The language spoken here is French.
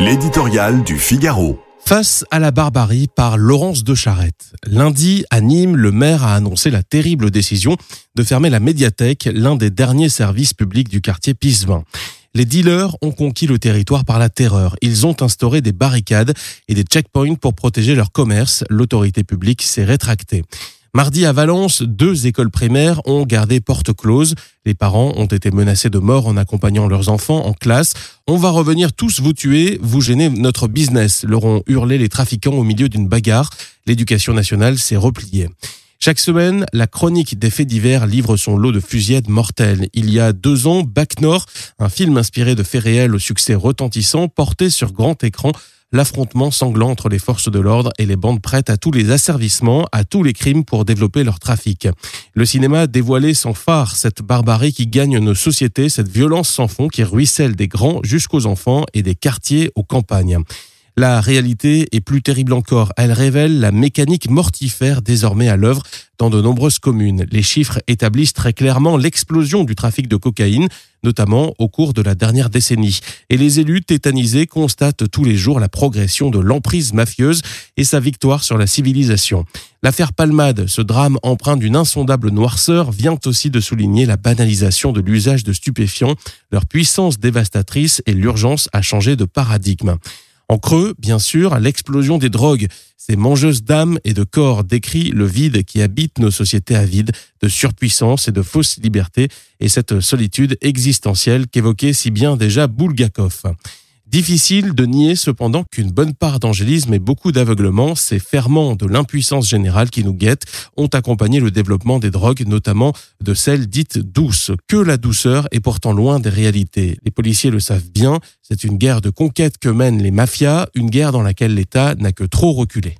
L'éditorial du Figaro. Face à la barbarie par Laurence de Charette. Lundi, à Nîmes, le maire a annoncé la terrible décision de fermer la médiathèque, l'un des derniers services publics du quartier Pisevin. Les dealers ont conquis le territoire par la terreur. Ils ont instauré des barricades et des checkpoints pour protéger leur commerce. L'autorité publique s'est rétractée. Mardi à Valence, deux écoles primaires ont gardé porte close. Les parents ont été menacés de mort en accompagnant leurs enfants en classe. On va revenir tous vous tuer, vous gênez notre business, leur ont hurlé les trafiquants au milieu d'une bagarre. L'éducation nationale s'est repliée. Chaque semaine, la chronique des faits divers livre son lot de fusillades mortelles. Il y a deux ans, Bac Nord, un film inspiré de faits réels au succès retentissant, porté sur grand écran l'affrontement sanglant entre les forces de l'ordre et les bandes prêtes à tous les asservissements, à tous les crimes pour développer leur trafic. Le cinéma dévoilait sans phare cette barbarie qui gagne nos sociétés, cette violence sans fond qui ruisselle des grands jusqu'aux enfants et des quartiers aux campagnes. La réalité est plus terrible encore. Elle révèle la mécanique mortifère désormais à l'œuvre dans de nombreuses communes. Les chiffres établissent très clairement l'explosion du trafic de cocaïne, notamment au cours de la dernière décennie. Et les élus tétanisés constatent tous les jours la progression de l'emprise mafieuse et sa victoire sur la civilisation. L'affaire Palmade, ce drame empreint d'une insondable noirceur, vient aussi de souligner la banalisation de l'usage de stupéfiants, leur puissance dévastatrice et l'urgence à changer de paradigme. En creux, bien sûr, l'explosion des drogues. Ces mangeuses d'âmes et de corps décrit le vide qui habite nos sociétés avides de surpuissance et de fausse liberté et cette solitude existentielle qu'évoquait si bien déjà Bulgakov. Difficile de nier cependant qu'une bonne part d'angélisme et beaucoup d'aveuglement, ces ferments de l'impuissance générale qui nous guettent, ont accompagné le développement des drogues, notamment de celles dites douces. Que la douceur est pourtant loin des réalités. Les policiers le savent bien, c'est une guerre de conquête que mènent les mafias, une guerre dans laquelle l'État n'a que trop reculé.